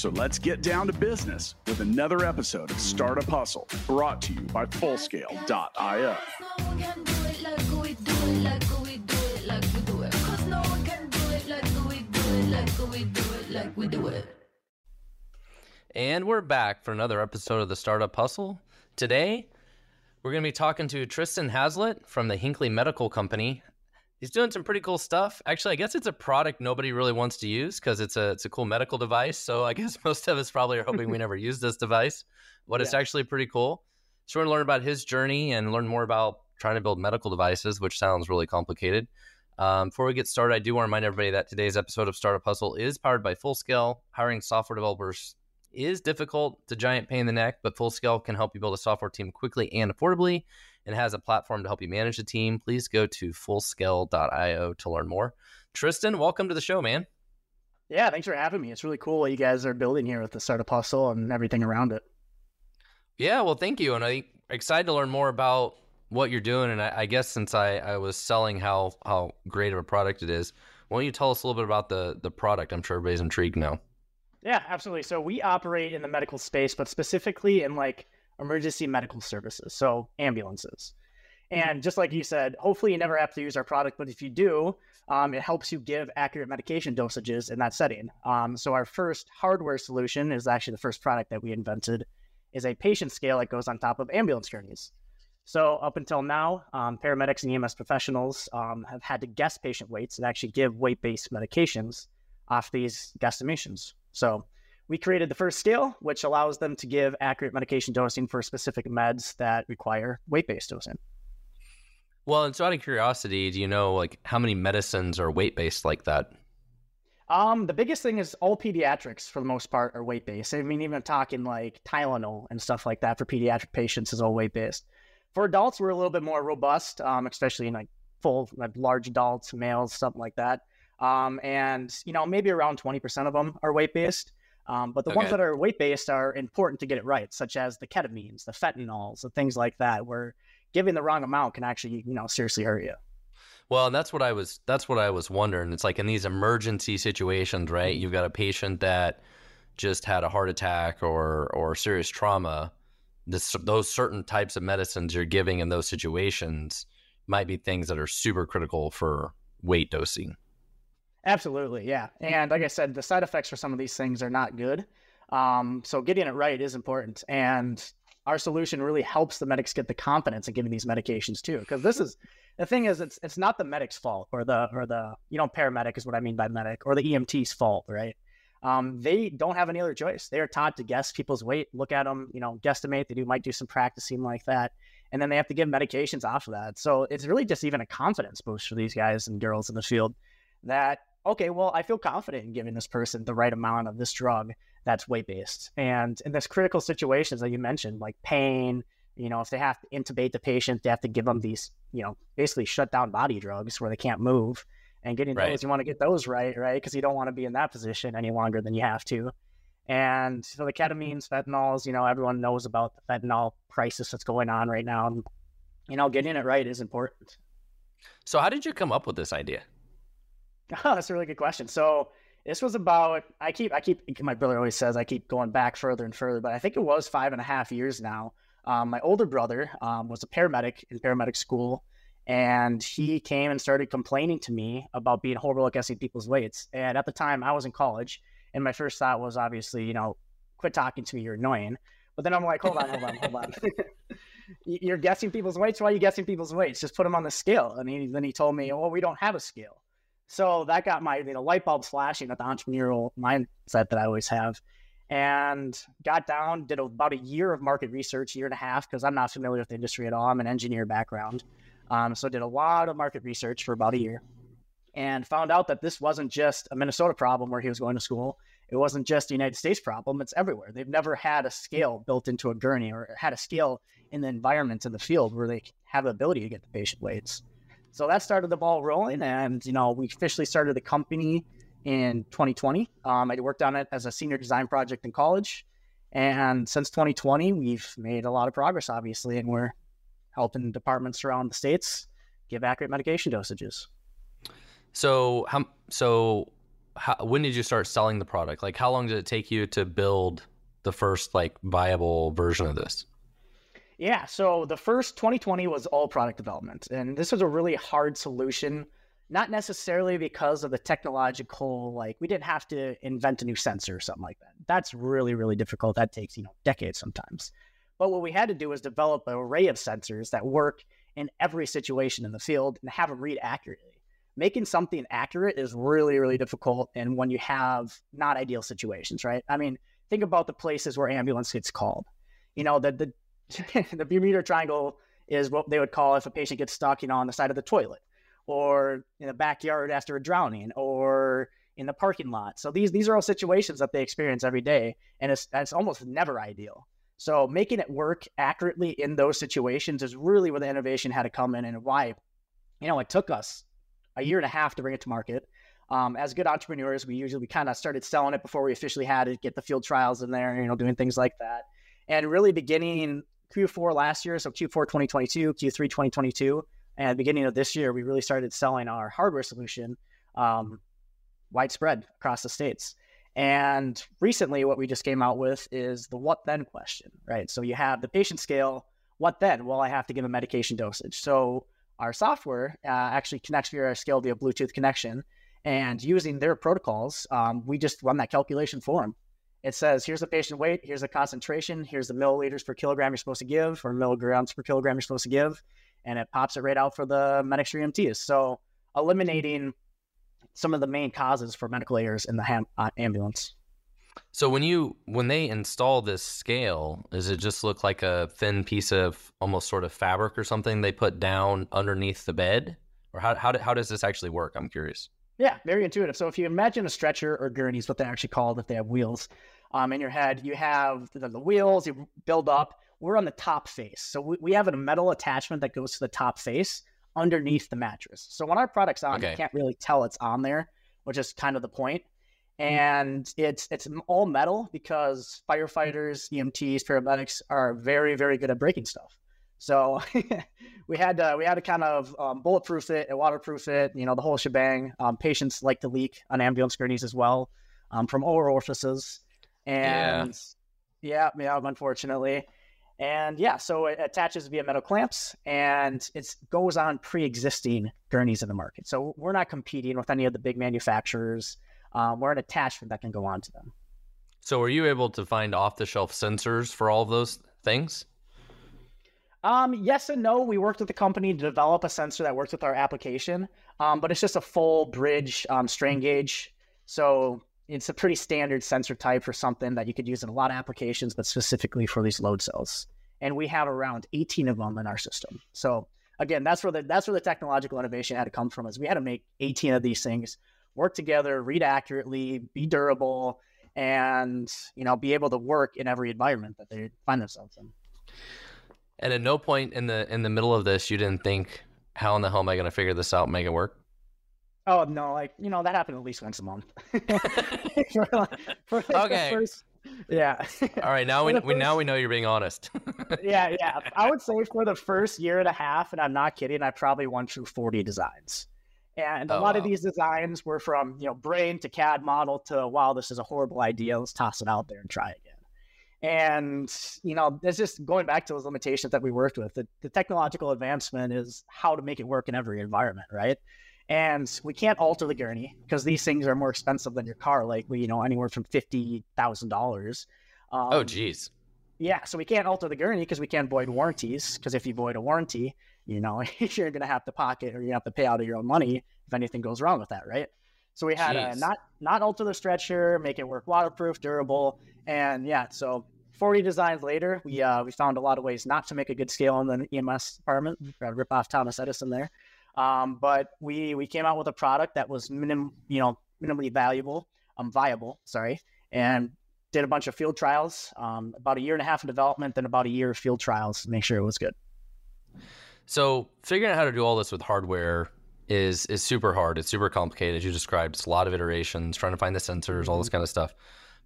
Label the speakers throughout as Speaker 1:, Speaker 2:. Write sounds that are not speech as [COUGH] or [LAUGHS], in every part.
Speaker 1: So let's get down to business with another episode of Startup Hustle brought to you by Fullscale.io.
Speaker 2: And we're back for another episode of the Startup Hustle. Today, we're going to be talking to Tristen Hazlett from the Hinckley Medical Company. He's doing some pretty cool stuff. Actually, I guess it's a product nobody really wants to use because it's a it's a cool medical device. So I [LAUGHS] guess most of us probably are hoping we [LAUGHS] never use this device, but it's actually pretty cool. So we're going to learn about his journey and learn more about trying to build medical devices, which sounds really complicated. Um, before we get started, I do want to remind everybody that today's episode of Startup Hustle is powered by Fullscale. Hiring software developers is difficult. It's a giant pain in the neck, but Fullscale can help you build a software team quickly and affordably and has a platform to help you manage the team. Please go to fullscale.io to learn more. Tristen, welcome to the show, man.
Speaker 3: Yeah, thanks for having me. It's really cool what you guys are building here with the Startup Hustle and everything around it.
Speaker 2: Yeah, well, thank you. And I'm excited to learn more about what you're doing. And I, I guess since I, I was selling how, how great of a product it is, why don't you tell us a little bit about the, the product? I'm sure everybody's intrigued now.
Speaker 3: Yeah, absolutely. So we operate in the medical space, but specifically in like emergency medical services, so ambulances. And just like you said, hopefully you never have to use our product, but if you do, um, it helps you give accurate medication dosages in that setting. Um, so our first hardware solution is actually the first product that we invented, is a patient scale that goes on top of ambulance gurneys. So up until now, um, paramedics and EMS professionals um, have had to guess patient weights and actually give weight-based medications off these guesstimations. So we created the first scale, which allows them to give accurate medication dosing for specific meds that require weight-based dosing.
Speaker 2: Well, and so out of curiosity, do you know like how many medicines are weight-based like that?
Speaker 3: Um, the biggest thing is all pediatrics for the most part are weight-based. I mean, even talking like Tylenol and stuff like that for pediatric patients is all weight-based. For adults, we're a little bit more robust, um, especially in like full, like large adults, males, something like that. Um, and you know, maybe around 20% of them are weight-based. Um, but the okay. ones that are weight based are important to get it right, such as the ketamines, the fentanyls, the things like that, where giving the wrong amount can actually, you know, seriously hurt you.
Speaker 2: Well, and that's what I was that's what I was wondering. It's like in these emergency situations, right? You've got a patient that just had a heart attack or or serious trauma. This, those certain types of medicines you're giving in those situations might be things that are super critical for weight dosing.
Speaker 3: Absolutely, yeah. And like I said, the side effects for some of these things are not good. Um, so getting it right is important. And our solution really helps the medics get the confidence in giving these medications too. Because this is the thing is it's it's not the medic's fault or the or the you know paramedic is what I mean by medic or the EMT's fault, right? Um, they don't have any other choice. They are taught to guess people's weight, look at them, you know, guesstimate. They do might do some practicing like that, and then they have to give medications off of that. So it's really just even a confidence boost for these guys and girls in the field that okay, well, I feel confident in giving this person the right amount of this drug that's weight based. And in this critical situations that you mentioned, like pain, you know, if they have to intubate the patient, they have to give them these, you know, basically shut down body drugs where they can't move. And getting right. those, you want to get those right, right? Because you don't want to be in that position any longer than you have to. And so the mm-hmm. ketamines, fentanyls, you know, everyone knows about the fentanyl crisis that's going on right now. And, you know, getting it right is important.
Speaker 2: So, how did you come up with this idea?
Speaker 3: Oh, [LAUGHS] that's a really good question. So this was about I keep I keep my brother always says I keep going back further and further, but I think it was five and a half years now. Um, my older brother um, was a paramedic in paramedic school, and he came and started complaining to me about being horrible at guessing people's weights. And at the time, I was in college, and my first thought was obviously, you know, quit talking to me, you're annoying. But then I'm like, hold on, hold on, hold on. [LAUGHS] you're guessing people's weights. Why are you guessing people's weights? Just put them on the scale. And he, then he told me, well, we don't have a scale. So that got my you know light bulbs flashing at the entrepreneurial mindset that I always have, and got down, did about a year of market research, year and a half, because I'm not familiar with the industry at all. I'm an engineer background, um, so did a lot of market research for about a year, and found out that this wasn't just a Minnesota problem where he was going to school. It wasn't just a United States problem; it's everywhere. They've never had a scale built into a gurney or had a scale in the environment in the field where they have the ability to get the patient weights. So that started the ball rolling, and you know we officially started the company in 2020. Um, I worked on it as a senior design project in college, and since 2020, we've made a lot of progress, obviously, and we're helping departments around the states give accurate medication dosages.
Speaker 2: So how so how, when did you start selling the product? Like how long did it take you to build the first like viable version of this?
Speaker 3: Yeah, so the first 2020 was all product development, and this was a really hard solution. Not necessarily because of the technological, like we didn't have to invent a new sensor or something like that. That's really, really difficult. That takes you know decades sometimes. But what we had to do was develop an array of sensors that work in every situation in the field and have them read accurately. Making something accurate is really, really difficult. And when you have not ideal situations, right? I mean, think about the places where ambulance gets called. You know, the the [LAUGHS] the Bermuda Triangle is what they would call if a patient gets stuck, you know, on the side of the toilet, or in the backyard after a drowning, or in the parking lot. So these these are all situations that they experience every day, and it's it's almost never ideal. So making it work accurately in those situations is really where the innovation had to come in and why, you know, it took us a year and a half to bring it to market. Um, as good entrepreneurs, we usually we kind of started selling it before we officially had it, get the field trials in there, you know, doing things like that. And really beginning Q4 last year, so Q4 2022, Q3 2022, and beginning of this year, we really started selling our hardware solution um, widespread across the states. And recently, what we just came out with is the what then question, right? So you have the patient scale. What then? Well, I have to give a medication dosage. So our software uh, actually connects via our scale via Bluetooth connection. And using their protocols, um, we just run that calculation for them. It says, here's the patient weight, here's the concentration, here's the milliliters per kilogram you're supposed to give, or milligrams per kilogram you're supposed to give. And it pops it right out for the Medixter EMTs. So eliminating some of the main causes for medical errors in the ham- uh, ambulance.
Speaker 2: So when you when they install this scale, does it just look like a thin piece of almost sort of fabric or something they put down underneath the bed, or how how, how does this actually work? I'm curious.
Speaker 3: Yeah, very intuitive. So if you imagine a stretcher or gurney is what they're actually called if they have wheels um, in your head, you have the, the wheels. You build up. We're on the top face, so we, we have a metal attachment that goes to the top face underneath the mattress. So when our product's on, okay. you can't really tell it's on there, which is kind of the point. Mm. And it's it's all metal because firefighters, EMTs, paramedics are very very good at breaking stuff. So [LAUGHS] we had to we had to kind of um, bulletproof it and waterproof it, you know, the whole shebang. Um, patients like to leak on ambulance gurneys as well um, from oral orifices, and yeah, yeah, yeah unfortunately. And yeah, so it attaches via metal clamps and it goes on pre-existing gurneys in the market. So we're not competing with any of the big manufacturers. Um, we're an attachment that can go on to them.
Speaker 2: So are you able to find off-the-shelf sensors for all of those things?
Speaker 3: Um, yes and no. We worked with the company to develop a sensor that works with our application, um, but it's just a full bridge um, strain gauge. So it's a pretty standard sensor type for something that you could use in a lot of applications, but specifically for these load cells. And we have around 18 of them in our system. So again, that's where the that's where the technological innovation had to come from. Is we had to make 18 of these things work together, read accurately, be durable, and you know be able to work in every environment that they find themselves in.
Speaker 2: And at no point in the in the middle of this, you didn't think, "How in the hell am I going to figure this out and make it work?"
Speaker 3: Oh no, like you know that happened at least once a month. [LAUGHS]
Speaker 2: for, like, for like okay. First,
Speaker 3: yeah.
Speaker 2: All right, now we, first, we now we know you're being honest. [LAUGHS]
Speaker 3: yeah, yeah. I would say for the first year and a half, and I'm not kidding, I probably went through 40 designs. And a oh, lot wow. of these designs were from, you know, brain to CAD model to wow, this is a horrible idea. Let's toss it out there and try again. And, you know, it's just going back to those limitations that we worked with. The, the technological advancement is how to make it work in every environment, right? and we can't alter the gurney because these things are more expensive than your car, like you know anywhere from fifty thousand um, dollars.
Speaker 2: Oh, geez.
Speaker 3: Yeah, so we can't alter the gurney because we can't void warranties. Because if you void a warranty, you know [LAUGHS] you're gonna have to pocket or you have to pay out of your own money if anything goes wrong with that, right? So we had a not not alter the stretcher, make it work waterproof, durable, and yeah. So 40 designs later, we uh, we found a lot of ways not to make a good scale in the EMS department. Rip off Thomas Edison there. Um, but we we came out with a product that was minim, you know, minimally valuable, um, viable, sorry, and did a bunch of field trials, um, about a year and a half of development, then about a year of field trials to make sure it was good.
Speaker 2: So figuring out how to do all this with hardware is is super hard. It's super complicated, as you described. It's a lot of iterations, trying to find the sensors, all this
Speaker 3: Mm-hmm.
Speaker 2: kind of stuff.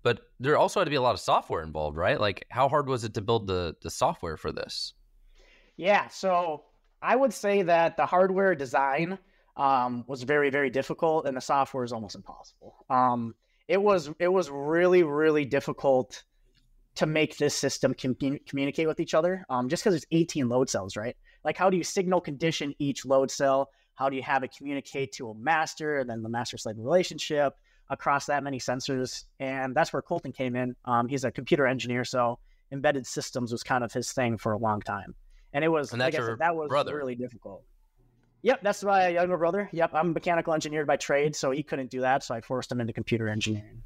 Speaker 2: But there also had to be a lot of software involved, right? Like, how hard was it to build the the software for this?
Speaker 3: Yeah, so I would say that the hardware design um, was very, very difficult, and the software is almost impossible. Um, it was it was really, really difficult to make this system com- communicate with each other. Um, just because it's 18 load cells, right? Like, how do you signal condition each load cell? How do you have it communicate to a master, and then the master-slave relationship across that many sensors? And that's where Colton came in. Um, he's a computer engineer, so embedded systems was kind of his thing for a long time and it was
Speaker 2: And
Speaker 3: like I said, that was
Speaker 2: brother.
Speaker 3: really difficult. Yep, that's my younger brother. Yep, I'm a mechanical engineer by trade, so he couldn't do that, so I forced him into computer engineering.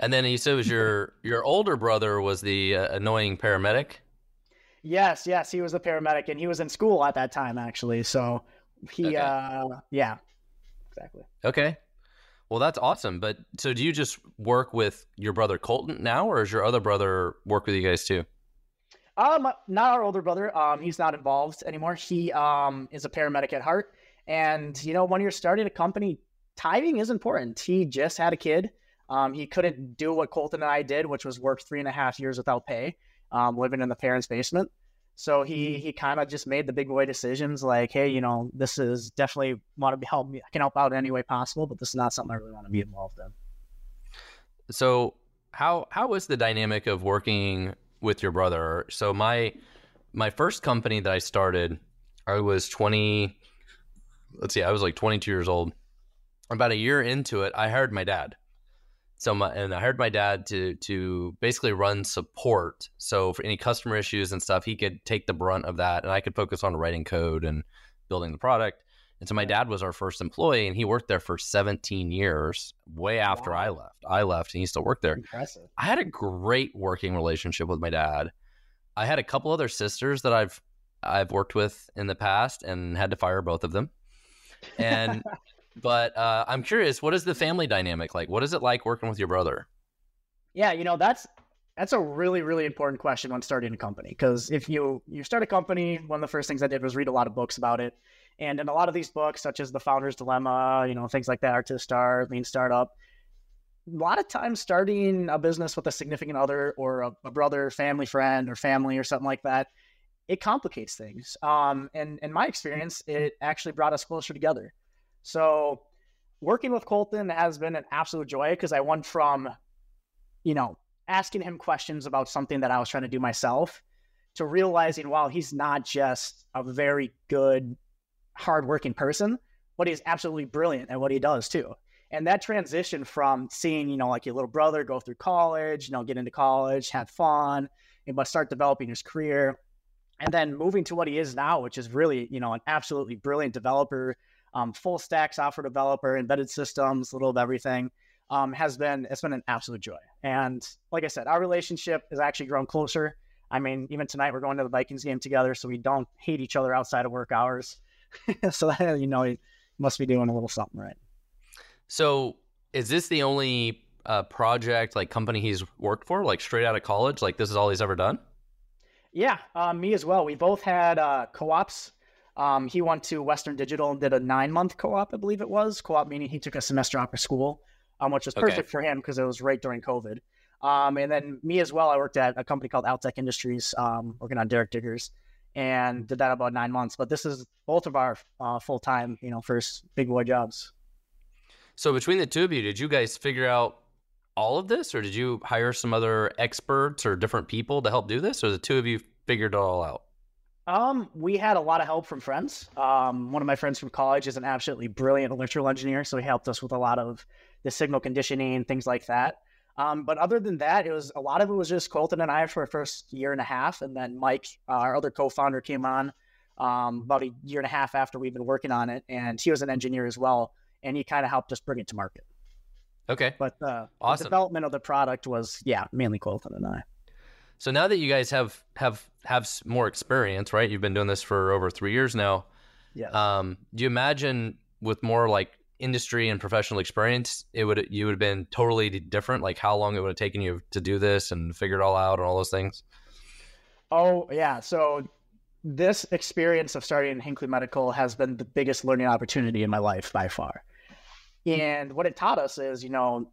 Speaker 2: And then you said it was your [LAUGHS] your older brother was the uh, annoying paramedic.
Speaker 3: Yes, yes, he was a paramedic, and he was in school at that time actually. So he,
Speaker 2: Okay.
Speaker 3: uh, yeah, exactly.
Speaker 2: Okay. Well, that's awesome. But so do you just work with your brother Colton now, or does your other brother work with you guys too?
Speaker 3: Um, not our older brother. Um, he's not involved anymore. He um is a paramedic at heart, and you know when you're starting a company, timing is important. He just had a kid. Um, he couldn't do what Colton and I did, which was work three and a half years without pay, um, living in the parents' basement. So he mm-hmm. he kind of just made the big boy decisions, like, hey, you know, this is definitely want to be help me. I can help out in any way possible, but this is not something I really want to be involved in.
Speaker 2: So how how is the dynamic of working with your brother? So my my first company that I started, I was twenty. Let's see, I was like twenty two years old. About a year into it, I hired my dad. So my and I hired my dad to to basically run support. So for any customer issues and stuff, he could take the brunt of that, and I could focus on writing code and building the product. And so my dad was our first employee, and he worked there for 17 years, way after
Speaker 3: Wow.
Speaker 2: I left. I left, and he still worked there.
Speaker 3: Impressive.
Speaker 2: I had a great working relationship with my dad. I had a couple other sisters that I've I've worked with in the past, and had to fire both of them. And [LAUGHS] but uh, I'm curious, what is the family dynamic like? What is it like working with your brother?
Speaker 3: Yeah, you know that's that's a really really important question when starting a company because if you you start a company, one of the first things I did was read a lot of books about it, and in a lot of these books, such as The Founder's Dilemma, you know things like that, Art to Start, Lean Startup. A lot of times, starting a business with a significant other or a, a brother, family friend, or family or something like that, it complicates things. Um, and in my experience, it actually brought us closer together. So working with Colton has been an absolute joy because I went from, you know, asking him questions about something that I was trying to do myself to realizing, wow, he's not just a very good, hardworking person, but he's absolutely brilliant at what he does too. And that transition from seeing, you know, like your little brother go through college, you know, get into college, have fun, and but start developing his career, and then moving to what he is now, which is really, you know, an absolutely brilliant developer, um, full stack software developer, embedded systems, little of everything, um, has been it's been an absolute joy. And like I said, our relationship has actually grown closer. I mean, even tonight we're going to the Vikings game together, so we don't hate each other outside of work hours. [LAUGHS] so that, [LAUGHS] you know, he must be doing a little something right.
Speaker 2: So is this the only uh, project like company he's worked for, like straight out of college? Like this is all he's ever done?
Speaker 3: Yeah, uh, me as well. We both had uh, co-ops. Um, he went to Western Digital and did a nine-month co-op, I believe it was. Co-op meaning he took a semester off of school, um, which was
Speaker 2: Okay.
Speaker 3: perfect for him because it was right during COVID. Um, and then me as well. I worked at a company called Altec Industries, um, working on derrick diggers, and did that about nine months. But this is both of our uh, full-time, you know, first big boy jobs.
Speaker 2: So between the two of you, did you guys figure out all of this, or did you hire some other experts or different people to help do this, or the two of you figured it all out?
Speaker 3: Um, we had a lot of help from friends. Um, one of my friends from college is an absolutely brilliant electrical engineer, so he helped us with a lot of the signal conditioning, things like that. Um, but other than that, it was a lot of it was just Colton and I for the first year and a half, and then Mike, our other co-founder, came on um, about a year and a half after we've been working on it, and he was an engineer as well, and he kind of helped us bring it to market.
Speaker 2: Okay.
Speaker 3: But uh,
Speaker 2: Awesome.
Speaker 3: the development of the product was, yeah, mainly Colton and I.
Speaker 2: So now that you guys have have have more experience, right? You've been doing this for over three years now.
Speaker 3: Yes.
Speaker 2: Um, do you imagine with more like industry and professional experience, it would you would have been totally different. Like how long it would have taken you to do this and figure it all out and all those things.
Speaker 3: Oh yeah, so this experience of starting Hinckley Medical has been the biggest learning opportunity in my life by far. And what it taught us is, you know,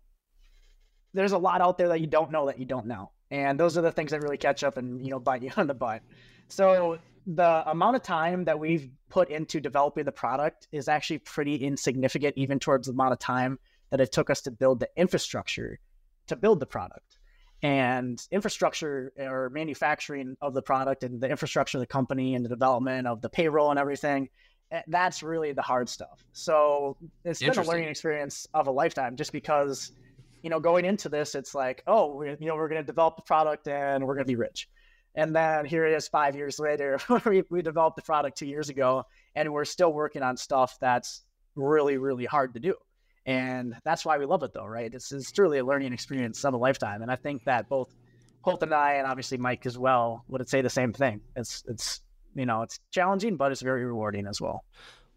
Speaker 3: there's a lot out there that you don't know that you don't know. And those are the things that really catch up and, you know, bite [LAUGHS] you on the butt. So the amount of time that we've put into developing the product is actually pretty insignificant, even towards the amount of time that it took us to build the infrastructure to build the product. And infrastructure or manufacturing of the product and the infrastructure of the company and the development of the payroll and everything, eh, that's really the hard stuff. So it's been a learning experience of a lifetime just because, you know, going into this, it's like, oh, you know, we're going to develop the product and we're going to be rich and then here it is five years later. [LAUGHS] we, we developed the product two years ago, and we're still working on stuff that's really, really hard to do. And that's why we love it, though, right? It's, it's truly a learning experience of a lifetime. And I think that both Holt and I, and obviously Mike as well, would say the same thing. It's, it's, you know, it's challenging, but it's very rewarding as well.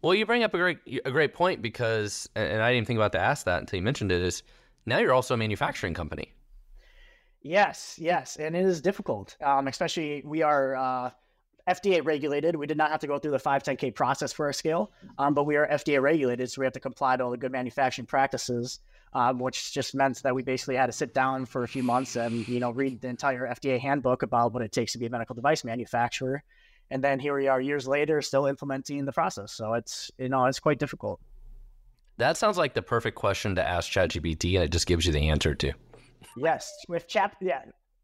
Speaker 2: Well, you bring up a great, a great point because, and I didn't think about to ask that until you mentioned it. Is now you're also a manufacturing company.
Speaker 3: Yes, yes, and it is difficult, um, especially we are uh, FDA regulated. We did not have to go through the 510K process for our scale, um, but we are FDA regulated, so we have to comply to all the good manufacturing practices, um, which just meant that we basically had to sit down for a few months and you know read the entire FDA handbook about what it takes to be a medical device manufacturer, and then here we are years later, still implementing the process. So it's you know it's quite difficult.
Speaker 2: That sounds like the perfect question to ask ChatGPT, and it just gives you the answer to.
Speaker 3: Yes, with chat, yeah.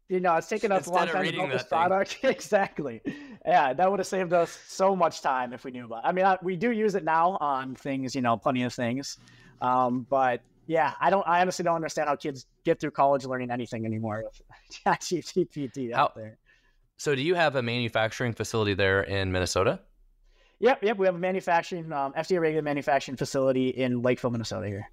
Speaker 3: You know, it's taken us a long time to build this product. [LAUGHS] exactly. Yeah, that would have saved us so much time if we knew about. It. I mean, I, we do use it now on things, you know, plenty of things. Um, but yeah, I don't. I honestly don't understand how kids get through college learning anything anymore with [LAUGHS] ChatGPT out there.
Speaker 2: So, do you have a manufacturing facility there in Minnesota?
Speaker 3: Yep, yep. We have a manufacturing, um, FDA regulated manufacturing facility in Lakeville, Minnesota. Here.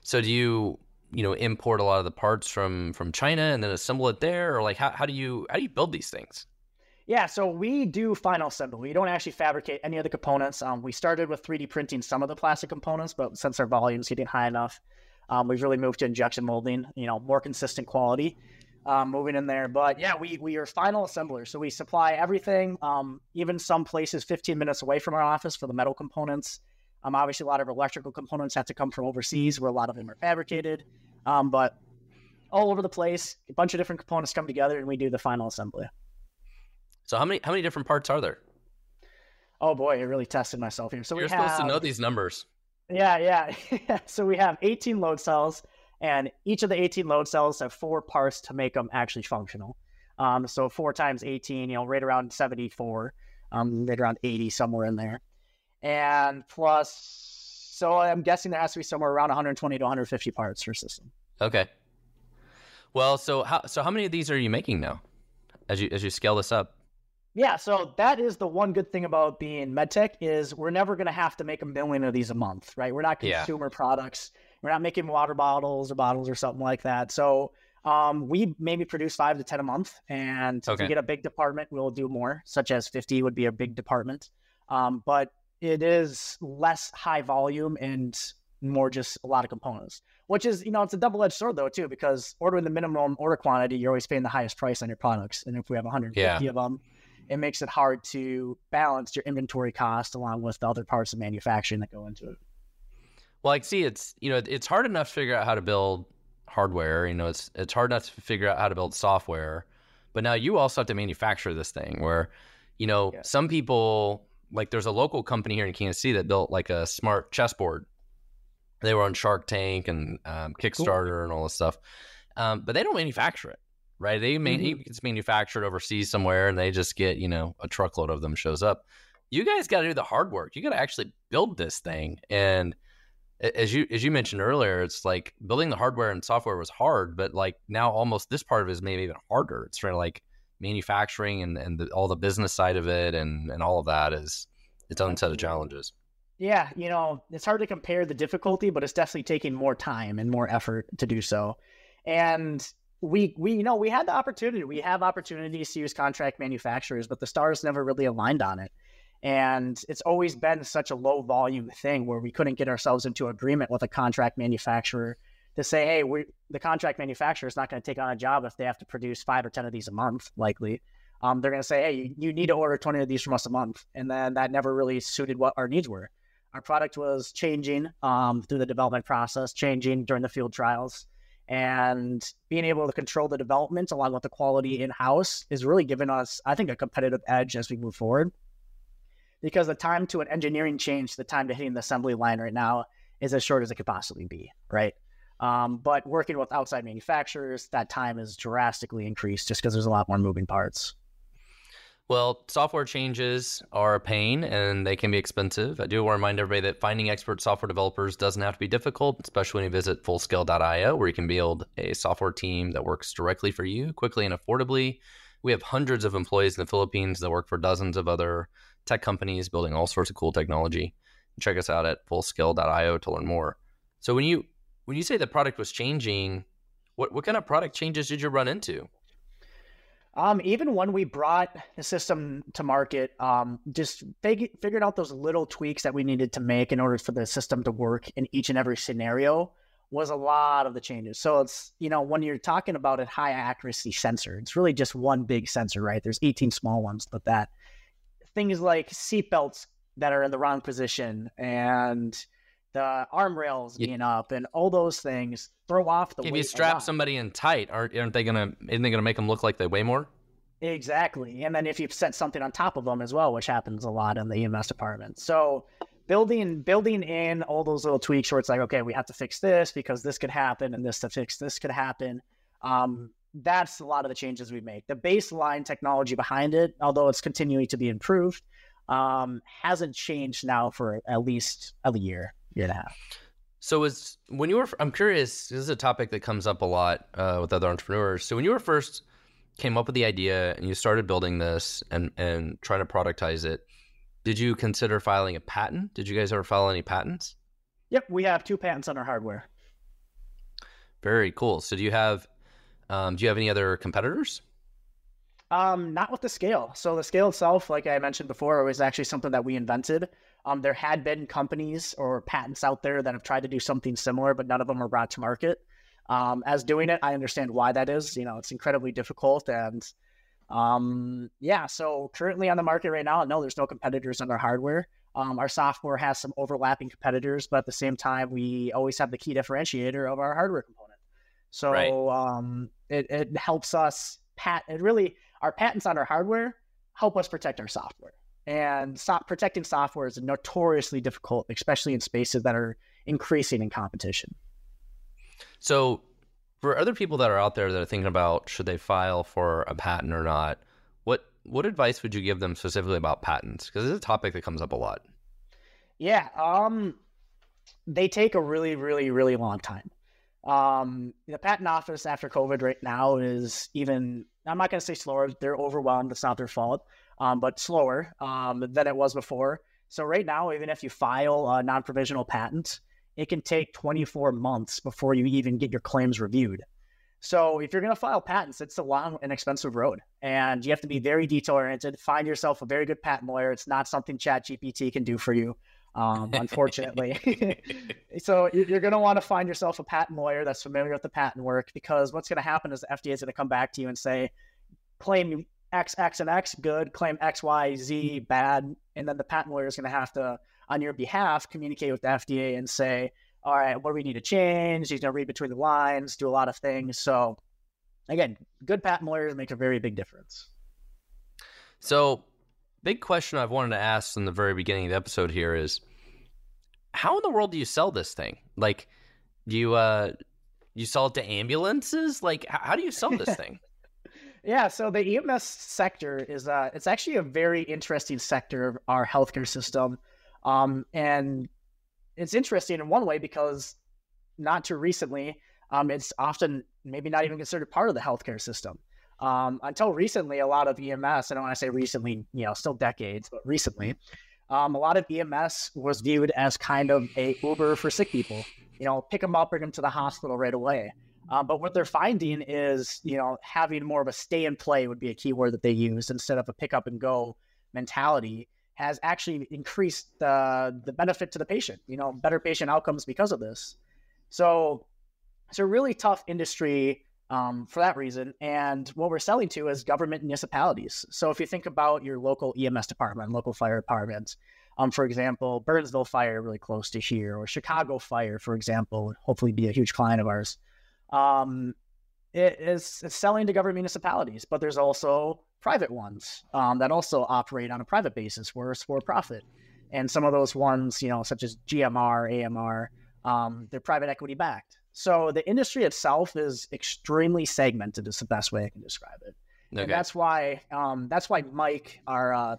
Speaker 2: So, do you you know import a lot of the parts from from China and then assemble it there, or like how, how do you how do you build these things?
Speaker 3: Yeah, so we do final assembly. We don't actually fabricate any of the components. Um, we started with 3D printing some of the plastic components, but since our volume is getting high enough, um, we've really moved to injection molding. You know, more consistent quality. Um, moving in there, but yeah, we we are final assemblers, so we supply everything. Um, even some places 15 minutes away from our office for the metal components. Um, obviously, a lot of electrical components have to come from overseas, where a lot of them are fabricated. Um, but all over the place, a bunch of different components come together, and we do the final assembly.
Speaker 2: So, how many how many different parts are there?
Speaker 3: Oh boy, I really tested myself here. So
Speaker 2: you're supposed to know these numbers.
Speaker 3: Yeah, yeah. [LAUGHS] so we have 18 load cells, and each of the 18 load cells have four parts to make them actually functional. Um, so four times 18, you know, right around 74, um, right around 80, somewhere in there and plus, so I'm guessing there has to be somewhere around 120 to 150 parts per system.
Speaker 2: Okay. Well, so how so how many of these are you making now, as you as you scale this up?
Speaker 3: Yeah, so that is the one good thing about being medtech is we're never going to have to make a million of these a month, right? We're not consumer yeah. products. We're not making water bottles or bottles or something like that. So um, we maybe produce five to ten a month, and okay. if we get a big department, we'll do more, such as fifty would be a big department. Um, but it is less high volume and more just a lot of components. Which is, you know, it's a double edged sword though too, because ordering the minimum order quantity, you're always paying the highest price on your products. And if we have 150 yeah. of them, it makes it hard to balance your inventory cost along with the other parts of manufacturing that go into it.
Speaker 2: Well, I see it's you know it's hard enough to figure out how to build hardware. You know, it's it's hard enough to figure out how to build software, but now you also have to manufacture this thing. Where, you know, yeah. some people like there's a local company here in Kansas City that built like a smart chessboard. They were on Shark Tank and um, Kickstarter cool. and all this stuff, um, but they don't manufacture it, right? They man- mm-hmm. it's manufactured overseas somewhere, and they just get you know a truckload of them shows up. You guys got to do the hard work. You got to actually build this thing, and as you as you mentioned earlier, it's like building the hardware and software was hard, but like now almost this part of it is maybe even harder. It's for like manufacturing and, and the, all the business side of it and, and all of that is its own set of challenges.
Speaker 3: Yeah, you know, it's hard to compare the difficulty, but it's definitely taking more time and more effort to do so. And we we you know we had the opportunity. We have opportunities to use contract manufacturers, but the stars never really aligned on it. And it's always been such a low volume thing where we couldn't get ourselves into agreement with a contract manufacturer to say, hey, we the contract manufacturer is not going to take on a job if they have to produce five or 10 of these a month, likely. Um, they're going to say, hey, you, you need to order 20 of these from us a month. And then that never really suited what our needs were. Our product was changing um, through the development process, changing during the field trials. And being able to control the development along with the quality in house is really giving us, I think, a competitive edge as we move forward. Because the time to an engineering change, the time to hitting the assembly line right now is as short as it could possibly be, right? Um, but working with outside manufacturers, that time is drastically increased just because there's a lot more moving parts.
Speaker 2: Well, software changes are a pain and they can be expensive. I do want to remind everybody that finding expert software developers doesn't have to be difficult, especially when you visit fullscale.io, where you can build a software team that works directly for you quickly and affordably. We have hundreds of employees in the Philippines that work for dozens of other tech companies building all sorts of cool technology. Check us out at fullscale.io to learn more. So when you when you say the product was changing, what what kind of product changes did you run into?
Speaker 3: Um, even when we brought the system to market, um, just fig- figured out those little tweaks that we needed to make in order for the system to work in each and every scenario was a lot of the changes. So it's, you know, when you're talking about a high accuracy sensor, it's really just one big sensor, right? There's 18 small ones, but that things like seatbelts that are in the wrong position and the arm rails yeah. being up and all those things throw off the
Speaker 2: if you strap somebody in tight aren't, aren't they gonna isn't they gonna make them look like they weigh more?
Speaker 3: Exactly. And then if you set something on top of them as well which happens a lot in the ems department. So building building in all those little tweaks where it's like okay we have to fix this because this could happen and this to fix this could happen. Um, that's a lot of the changes we make the baseline technology behind it although it's continuing to be improved um, hasn't changed now for at least a year year and a half.
Speaker 2: So was when you were I'm curious, this is a topic that comes up a lot uh, with other entrepreneurs. So when you were first came up with the idea and you started building this and and trying to productize it, did you consider filing a patent? Did you guys ever file any patents?
Speaker 3: Yep, we have two patents on our hardware.
Speaker 2: Very cool. So do you have um, do you have any other competitors?
Speaker 3: Um, not with the scale. So the scale itself, like I mentioned before, was actually something that we invented. Um, there had been companies or patents out there that have tried to do something similar, but none of them were brought to market. Um, as doing it, I understand why that is. You know, it's incredibly difficult, and um, yeah. So currently on the market right now, no, there's no competitors on our hardware. Um, our software has some overlapping competitors, but at the same time, we always have the key differentiator of our hardware component. So right. um, it, it helps us pat. It really our patents on our hardware help us protect our software. And stop protecting software is notoriously difficult, especially in spaces that are increasing in competition.
Speaker 2: So, for other people that are out there that are thinking about should they file for a patent or not, what what advice would you give them specifically about patents? Because it's a topic that comes up a lot.
Speaker 3: Yeah, um, they take a really, really, really long time. Um, the patent office after COVID right now is even. I'm not going to say slower. They're overwhelmed. It's not their fault um, but slower um, than it was before. So right now, even if you file a non-provisional patent, it can take 24 months before you even get your claims reviewed. So if you're going to file patents, it's a long and expensive road, and you have to be very detail oriented. Find yourself a very good patent lawyer. It's not something Chat GPT can do for you, um, unfortunately. [LAUGHS] [LAUGHS] so you're going to want to find yourself a patent lawyer that's familiar with the patent work, because what's going to happen is the FDA is going to come back to you and say, claim X, X, and X good, claim X, Y, Z bad, and then the patent lawyer is going to have to, on your behalf, communicate with the FDA and say, all right, what do we need to change? He's going to read between the lines, do a lot of things. So, again, good patent lawyers make a very big difference.
Speaker 2: So, big question I've wanted to ask in the very beginning of the episode here is, how in the world do you sell this thing? Like, do you uh, you sell it to ambulances? Like, how do you sell this [LAUGHS] thing?
Speaker 3: Yeah, so the EMS sector is uh, it's actually a very interesting sector of our healthcare system, um, and it's interesting in one way because not too recently, um, it's often maybe not even considered part of the healthcare system. Um, until recently, a lot of EMS, and when I say recently, you know, still decades, but recently, um, a lot of EMS was viewed as kind of a Uber for sick people. You know, pick them up, bring them to the hospital right away. Um, but what they're finding is, you know, having more of a stay and play would be a keyword that they use instead of a pick up and go mentality has actually increased the the benefit to the patient. You know, better patient outcomes because of this. So it's a really tough industry um, for that reason. And what we're selling to is government municipalities. So if you think about your local EMS department, local fire department, um, for example, Burnsville Fire, really close to here, or Chicago Fire, for example, would hopefully be a huge client of ours. Um, it is it's selling to government municipalities, but there's also private ones um, that also operate on a private basis where it's for profit. And some of those ones, you know, such as GMR, AMR, um, they're private equity backed. So the industry itself is extremely segmented. Is the best way I can describe it. Okay. And that's why um, that's why Mike, our uh,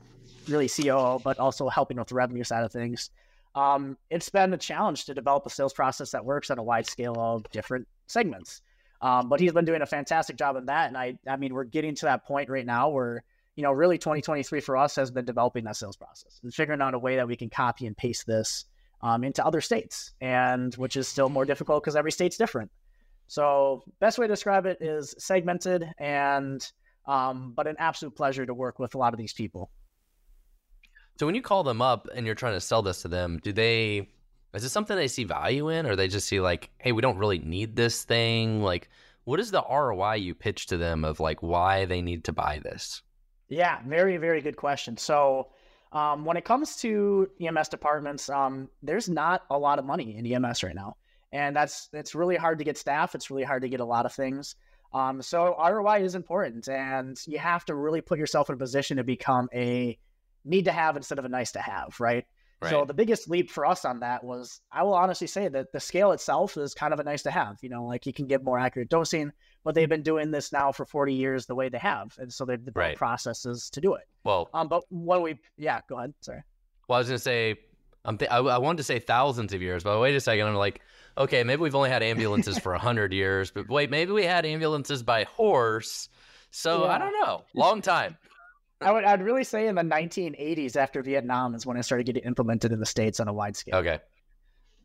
Speaker 3: really COO, but also helping with the revenue side of things, um, it's been a challenge to develop a sales process that works on a wide scale of different segments. Um, but he's been doing a fantastic job in that, and I, I mean, we're getting to that point right now where you know, really 2023 for us has been developing that sales process and figuring out a way that we can copy and paste this um, into other states, and which is still more difficult because every state's different. So, best way to describe it is segmented, and um, but an absolute pleasure to work with a lot of these people.
Speaker 2: So, when you call them up and you're trying to sell this to them, do they? Is it something they see value in, or they just see like, hey, we don't really need this thing? Like, what is the ROI you pitch to them of like why they need to buy this?
Speaker 3: Yeah, very, very good question. So, um, when it comes to EMS departments, um, there's not a lot of money in EMS right now, and that's it's really hard to get staff. It's really hard to get a lot of things. Um, so ROI is important, and you have to really put yourself in a position to become a need to have instead of a nice to have, right? Right? So the biggest leap for us on that was, I will honestly say that the scale itself is kind of a nice to have. You know, like you can get more accurate dosing but they've been doing this now for 40 years the way they have. And so they've developed right. processes to do it.
Speaker 2: Well,
Speaker 3: um, but when we, yeah, go ahead. Sorry.
Speaker 2: Well, I was going to say, I'm th- I, I wanted to say thousands of years, but wait a second. I'm like, okay, maybe we've only had ambulances for 100 years, but wait, maybe we had ambulances by horse. So yeah. I don't know. Long time.
Speaker 3: I would I'd really say in the 1980s after Vietnam is when it started getting implemented in the states on a wide scale.
Speaker 2: Okay.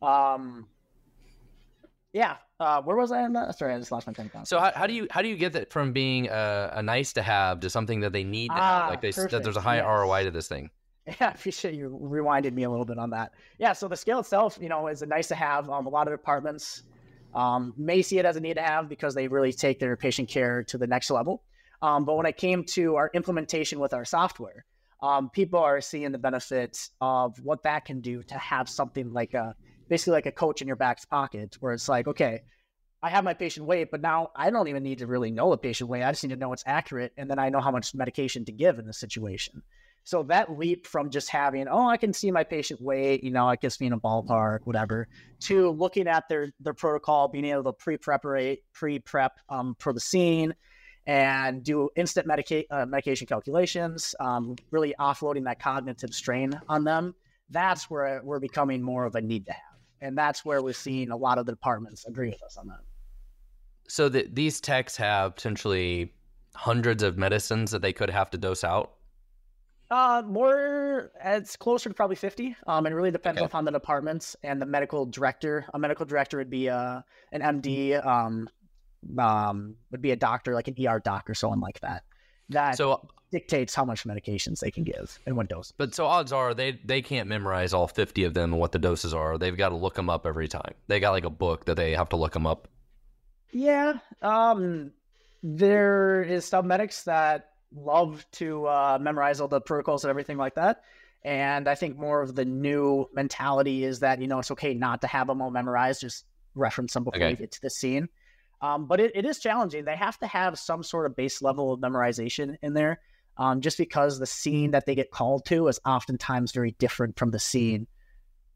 Speaker 3: Um, yeah. Uh, where was I on that? Sorry, I just lost my train of thought.
Speaker 2: So how, how do you how do you get that from being a, a nice to have to something that they need to ah, have? Like they that there's a high yes. ROI to this thing. [LAUGHS]
Speaker 3: Yeah, I appreciate you rewinded me a little bit on that. Yeah, so the scale itself, you know, is a nice to have. Um, a lot of departments um, may see it as a need to have because they really take their patient care to the next level. Um, but when it came to our implementation with our software, um, people are seeing the benefits of what that can do to have something like a basically like a coach in your back pocket where it's like, okay, I have my patient weight, but now I don't even need to really know the patient weight. I just need to know it's accurate. And then I know how much medication to give in the situation. So that leap from just having, oh, I can see my patient weight, you know, it gets me in a ballpark, whatever, to looking at their their protocol, being able to pre-preparate, pre-prep um, for the scene, and do instant medica- uh, medication calculations, um, really offloading that cognitive strain on them. That's where we're becoming more of a need to have and that's where we're seeing a lot of the departments agree with us on that.
Speaker 2: So the, these techs have potentially hundreds of medicines that they could have to dose out.
Speaker 3: Uh, more, it's closer to probably 50. Um, it really depends okay. on the departments and the medical director. A medical director would be uh, an MD, um, um, would be a doctor, like an ER doc or someone like that. That so dictates how much medications they can give and what dose.
Speaker 2: But so odds are they they can't memorize all 50 of them and what the doses are. They've got to look them up every time. They got like a book that they have to look them up.
Speaker 3: Yeah. Um there is some medics that love to uh, memorize all the protocols and everything like that. And I think more of the new mentality is that, you know, it's okay not to have them all memorized, just reference them before okay. you get to the scene. Um, but it, it is challenging. They have to have some sort of base level of memorization in there um, just because the scene that they get called to is oftentimes very different from the scene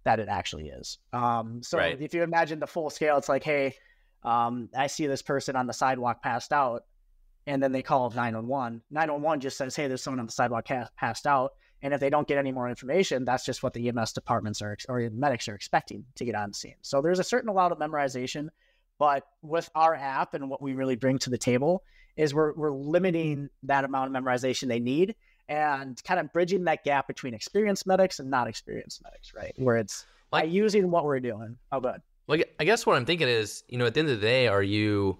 Speaker 3: that it actually is. Um, so right. if you imagine the full scale, it's like, hey, um, I see this person on the sidewalk passed out, and then they call 911. 911 just says, hey, there's someone on the sidewalk passed out. And if they don't get any more information, that's just what the EMS departments are or medics are expecting to get on scene. So there's a certain amount of memorization, but with our app and what we really bring to the table is we're, we're limiting that amount of memorization they need and kind of bridging that gap between experienced medics and not experienced medics, right? Where it's like, by using what we're doing. Oh, good.
Speaker 2: Like, I guess what I'm thinking is, you know, at the end of the day, are you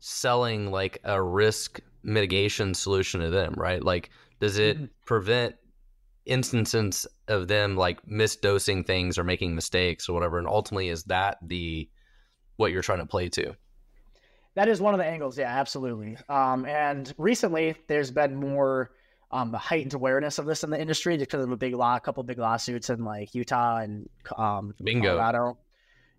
Speaker 2: selling like a risk mitigation solution to them, right? Like, does it mm-hmm. prevent instances of them like misdosing things or making mistakes or whatever? And ultimately, is that the what you're trying to play to?
Speaker 3: That is one of the angles, yeah, absolutely. Um, and recently, there's been more um, heightened awareness of this in the industry because of a big law, a couple big lawsuits in like Utah and um,
Speaker 2: Bingo.
Speaker 3: Colorado.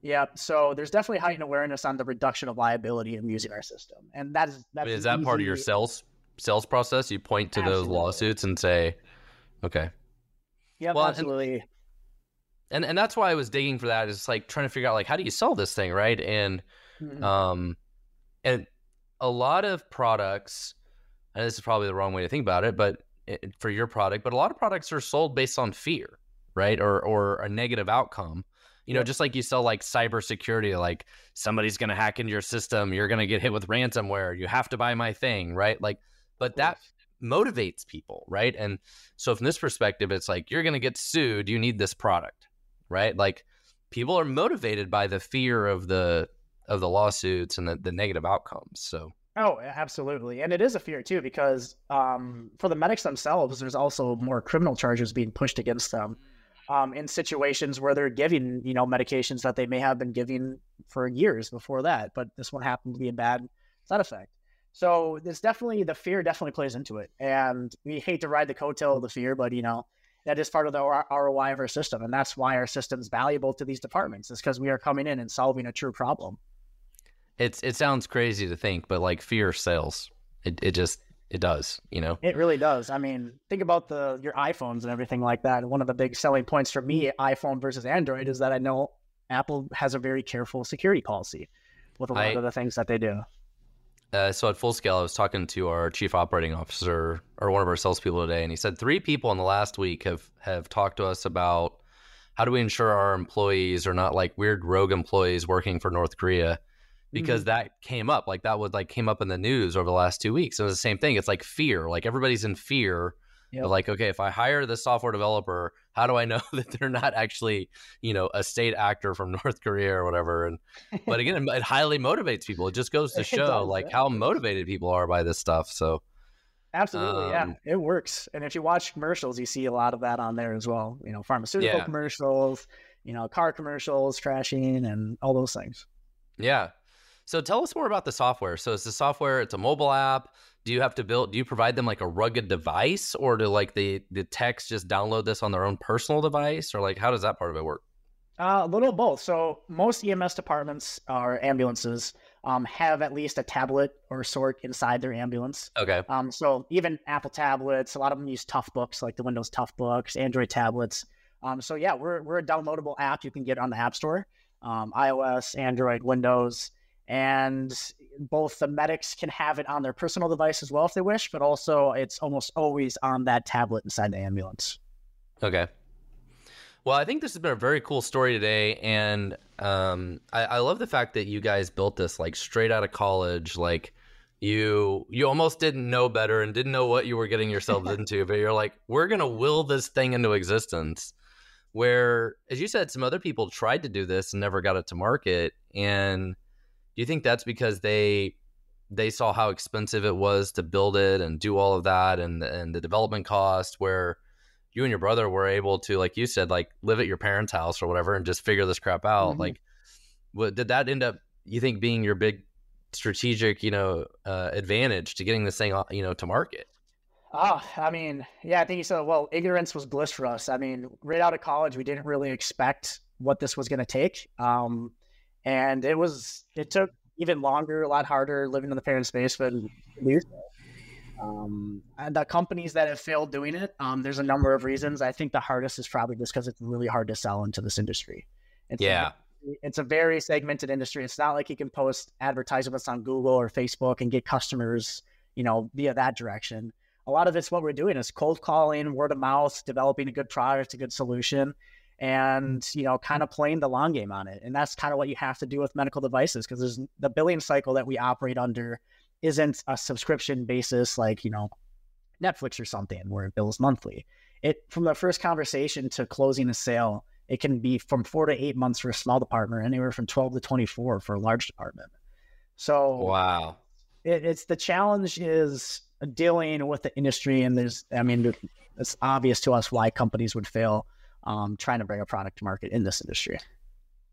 Speaker 3: Yeah, so there's definitely heightened awareness on the reduction of liability in using our system, and that is that's
Speaker 2: is that part of your sales sales process? You point to those lawsuits and say, okay,
Speaker 3: Yeah,
Speaker 2: Well,
Speaker 3: absolutely.
Speaker 2: and and and that's why I was digging for that. Is like trying to figure out like how do you sell this thing, right? And
Speaker 3: Mhm.
Speaker 2: um, and a lot of products, and this is probably the wrong way to think about it, but it, for your product, but a lot of products are sold based on fear, right? Or or a negative outcome. You know, just like you sell like cybersecurity, like somebody's going to hack into your system, you're going to get hit with ransomware, you have to buy my thing, right? Like, but that motivates people, right? And so from this perspective, it's like you're going to get sued, you need this product, right? Like people are motivated by the fear of the of the lawsuits and the, the negative outcomes. So
Speaker 3: Oh, absolutely. And it is a fear too, because um, for the medics themselves, there's also more criminal charges being pushed against them um, in situations where they're giving, you know, medications that they may have been giving for years before that, but this one happened to be a bad side effect. So there's definitely the fear definitely plays into it, and we hate to ride the coattail of the fear, but you know that is part of the ROI of our system, and that's why our system's valuable to these departments. Is because we are coming in and solving a true problem.
Speaker 2: it's it sounds crazy to think, but like fear sells. It it just it does, you know.
Speaker 3: It really does. I mean, think about the your iPhones and everything like that. One of the big selling points for me, iPhone versus Android, is that I know Apple has a very careful security policy with a lot
Speaker 2: I-
Speaker 3: of the things that they do.
Speaker 2: Uh, so at full scale, I was talking to our chief operating officer or one of our salespeople today, and he said three people in the last week have have talked to us about how do we ensure our employees are not like weird rogue employees working for North Korea, because that came up like that would like came up in the news over the last two weeks. It was the same thing. It's like fear, like everybody's in fear.
Speaker 3: Yep.
Speaker 2: Of like, okay, if I hire this software developer, how do I know [LAUGHS] that they're not actually, you know, a state actor from [LAUGHS] North Korea or whatever? And but again, it, it highly motivates people. It just goes to [LAUGHS] show
Speaker 3: does,
Speaker 2: like
Speaker 3: yeah.
Speaker 2: how motivated people are by this stuff. So
Speaker 3: Absolutely, yeah,
Speaker 2: Um,
Speaker 3: it works. And if you watch commercials, you see a lot of that on there as well. You know, pharmaceutical
Speaker 2: Yeah.
Speaker 3: commercials, you know, car commercials, crashing, and all those things.
Speaker 2: yeah. So tell us more about the software. So it's the software. It's a mobile app. Do you have to build? Do you provide them like a rugged device, or do like the the techs just download this on their own personal device, or like how does that part of it work?
Speaker 3: Uh, a little both. So most EMS departments or ambulances um, have at least a tablet or sort inside their ambulance.
Speaker 2: Okay.
Speaker 3: Um, so even Apple tablets, a lot of them use Tough Books, like the Windows Tough Books, Android tablets. Um, so yeah, we're we're a downloadable app you can get on the App Store, um, iOS, Android, Windows, and both the medics can have it on their personal device as well if they wish, but also it's almost always on that tablet inside the ambulance.
Speaker 2: Okay. Well, I think this has been a very cool story today, and um, I, I love the fact that you guys built this like straight out of college. Like you, you almost didn't know better and didn't know what you were getting yourselves [LAUGHS] into, but you're like, we're gonna will this thing into existence. Where, as you said, some other people tried to do this and never got it to market. And do you think that's because they they saw how expensive it was to build it and do all of that, and and the development cost? Where you and your brother were able to, like you said, like live at your parents' house or whatever and just figure this crap out.
Speaker 3: Mhm.
Speaker 2: Like, what did that end up? You think being your big strategic, you know, uh, advantage to getting this thing, you know, to market?
Speaker 3: Oh, I mean, yeah, I think you said, well, ignorance was bliss for us. I mean, right out of college, we didn't really expect what this was going to take. Um, and it was, it took even longer, a lot harder living in the parent space, but um, and the companies that have failed doing it, um, there's a number of reasons. I think the hardest is probably just because it's really hard to sell into this industry. It's
Speaker 2: Yeah.
Speaker 3: it's a very segmented industry. It's not like you can post advertisements on Google or Facebook and get customers, you know, via that direction. A lot of it's what we're doing is cold calling, word of mouth, developing a good product, a good solution, and you know, kind of playing the long game on it. And that's kind of what you have to do with medical devices because there's the billing cycle that we operate under isn't a subscription basis like you know Netflix or something where it bills monthly. It from the first conversation to closing a sale, it can be from four to eight months for a small department, anywhere from twelve to twenty-four for a large department. So
Speaker 2: Wow.
Speaker 3: it, it's the challenge is dealing with the industry, and there's, I mean, it's obvious to us why companies would fail um, trying to bring a product to market in this industry.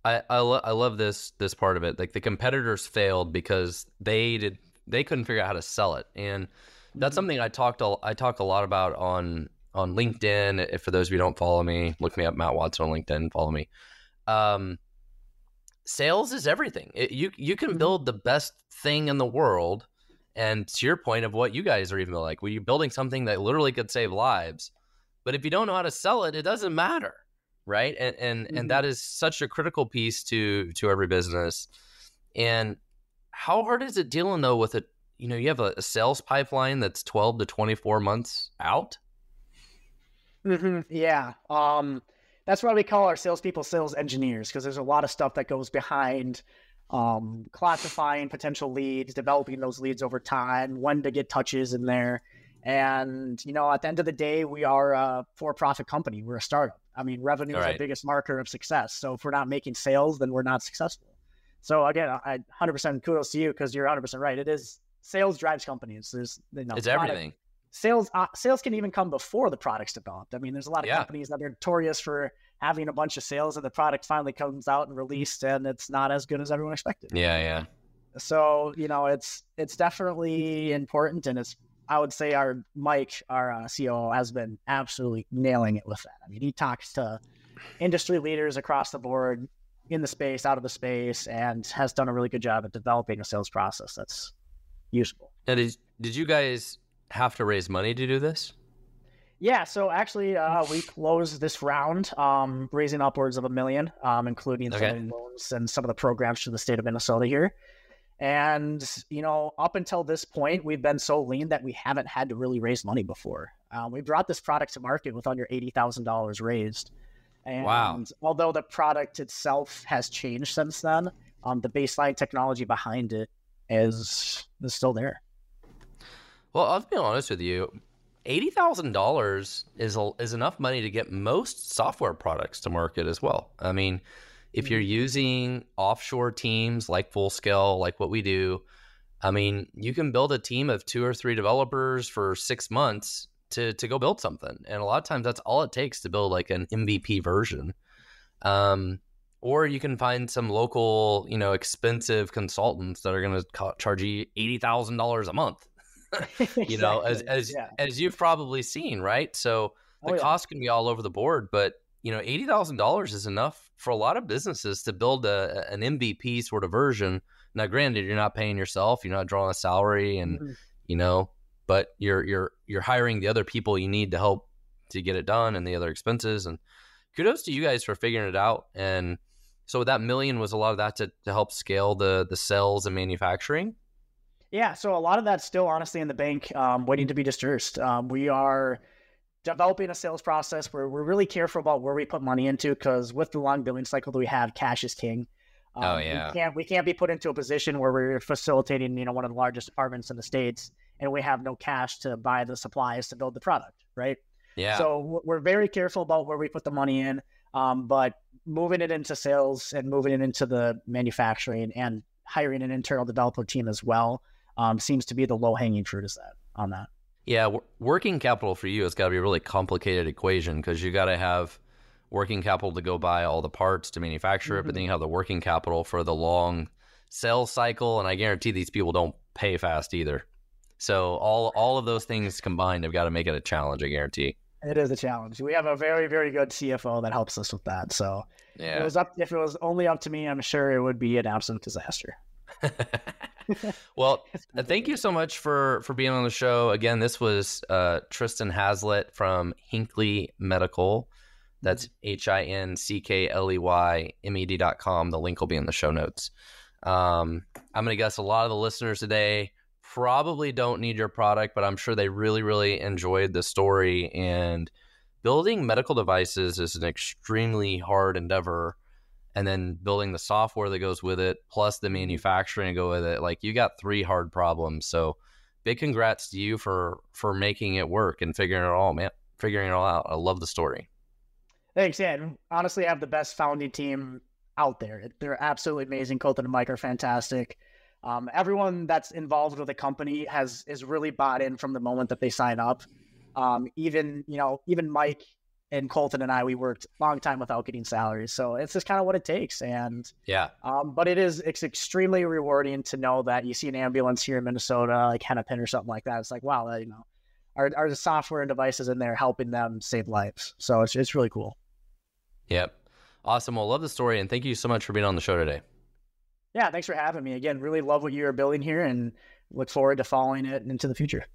Speaker 2: I I, lo- I love this this part of it. Like the competitors failed because they did they couldn't figure out how to sell it, and that's mm-hmm. something I talked a, I talk a lot about on on LinkedIn. If for those of you who don't follow me, look me up Matt Watson on LinkedIn. Follow me. Um, sales is everything. It, you you can mm-hmm. build the best thing in the world, and to your point of what you guys are even like, were you building something that literally could save lives? But if you don't know how to sell it, it doesn't matter, right? And and mm-hmm. and that is such a critical piece to to every business. And how hard is it dealing though with a you know you have a, a sales pipeline that's twelve to twenty four months out?
Speaker 3: Mm-hmm. Yeah. Um, that's why we call our salespeople sales engineers because there's a lot of stuff that goes behind um, classifying potential leads, developing those leads over time, when to get touches in there. And, you know, at the end of the day, we are a for profit company. We're a startup. I mean, revenue is right. our biggest marker of success. So if we're not making sales, then we're not successful. So again, I 100% kudos to you because you're 100% right. It is sales drives companies. There's, you know,
Speaker 2: it's everything
Speaker 3: sales uh, sales can even come before the product's developed. I mean, there's a lot of yeah. companies that are notorious for having a bunch of sales and the product finally comes out and released and it's not as good as everyone expected.
Speaker 2: Yeah, yeah.
Speaker 3: So, you know, it's it's definitely important and it's I would say our Mike, our uh, COO, has been absolutely nailing it with that. I mean, he talks to industry leaders across the board in the space, out of the space, and has done a really good job at developing a sales process that's useful.
Speaker 2: Now, did, did you guys have to raise money to do this?
Speaker 3: Yeah, so actually, uh, we closed this round, um, raising upwards of a million, um, including okay. loans and some of the programs to the state of Minnesota here. And you know, up until this point, we've been so lean that we haven't had to really raise money before. Um, we brought this product to market with under eighty thousand dollars raised. And wow. although the product itself has changed since then, um, the baseline technology behind it is is still there.
Speaker 2: Well, I'll be honest with you. Eighty thousand dollars is is enough money to get most software products to market as well. I mean, if you're mm-hmm. using offshore teams like Fullscale, like what we do, I mean, you can build a team of two or three developers for six months to to go build something, and a lot of times that's all it takes to build like an MVP version. Um, or you can find some local, you know, expensive consultants that are going to charge you eighty thousand dollars a month [LAUGHS] [LAUGHS] you know, as as yeah. as you've probably seen, right? So the oh, yeah. cost can be all over the board, but you know, eighty thousand dollars is enough for a lot of businesses to build a, an MVP sort of version. Now, granted, you're not paying yourself, you're not drawing a salary, and mm-hmm. you know, but you're you're you're hiring the other people you need to help to get it done and the other expenses. And kudos to you guys for figuring it out. And so that million was a lot of that to, to help scale the the sales and manufacturing.
Speaker 3: Yeah, so a lot of that's still honestly in the bank, um, waiting to be dispersed. Um, we are developing a sales process where we're really careful about where we put money into because with the long billing cycle that we have, cash is king.
Speaker 2: Um, oh yeah,
Speaker 3: we can't we can't be put into a position where we're facilitating you know one of the largest departments in the states and we have no cash to buy the supplies to build the product, right?
Speaker 2: Yeah.
Speaker 3: So we're very careful about where we put the money in, um, but moving it into sales and moving it into the manufacturing and hiring an internal developer team as well um, seems to be the low hanging fruit is that on that.
Speaker 2: Yeah, working capital for you has got to be a really complicated equation because you got to have working capital to go buy all the parts to manufacture mm-hmm. it, but then mm-hmm. you have the working capital for the long sales cycle, and I guarantee these people don't pay fast either. So all all of those things combined have got to make it a challenge. I guarantee.
Speaker 3: It is a challenge. We have a very very good CFO that helps us with that. So yeah. it was up if it was only up to me, I'm sure it would be an absolute disaster. [LAUGHS] [LAUGHS]
Speaker 2: well, uh, thank you so much for for being on the show. Again, this was uh, Tristen Hazlett from Hinckley Medical. That's mm-hmm. H I N C K L E Y M E D dot com. The link will be in the show notes. Um, I'm going to guess a lot of the listeners today probably don't need your product, but I'm sure they really, really enjoyed the story. And building medical devices is an extremely hard endeavor and then building the software that goes with it, plus the mm-hmm. manufacturing to go with it. Like you got three hard problems. So big congrats to you for for making it work and figuring it all, man. Figuring it all out. I love the story.
Speaker 3: Thanks. Yeah, honestly, I have the best founding team out there. They're absolutely amazing. Colton and Mike are fantastic. Um, everyone that's involved with the company has is really bought in from the moment that they sign up. Um, even you know, even Mike and Colton and I, we worked a long time without getting salaries. So it's just kind of what it takes. And
Speaker 2: yeah,
Speaker 3: um, but it is it's extremely rewarding to know that you see an ambulance here in Minnesota, like Hennepin or something like that. It's like wow, you know, our our software and devices in there helping them save lives. So it's it's really cool.
Speaker 2: Yep. Awesome. Well, love the story and thank you so much for being on the show today.
Speaker 3: Yeah, thanks for having me. Again, really love what you're building here and look forward to following it into the future.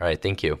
Speaker 2: All right, thank you.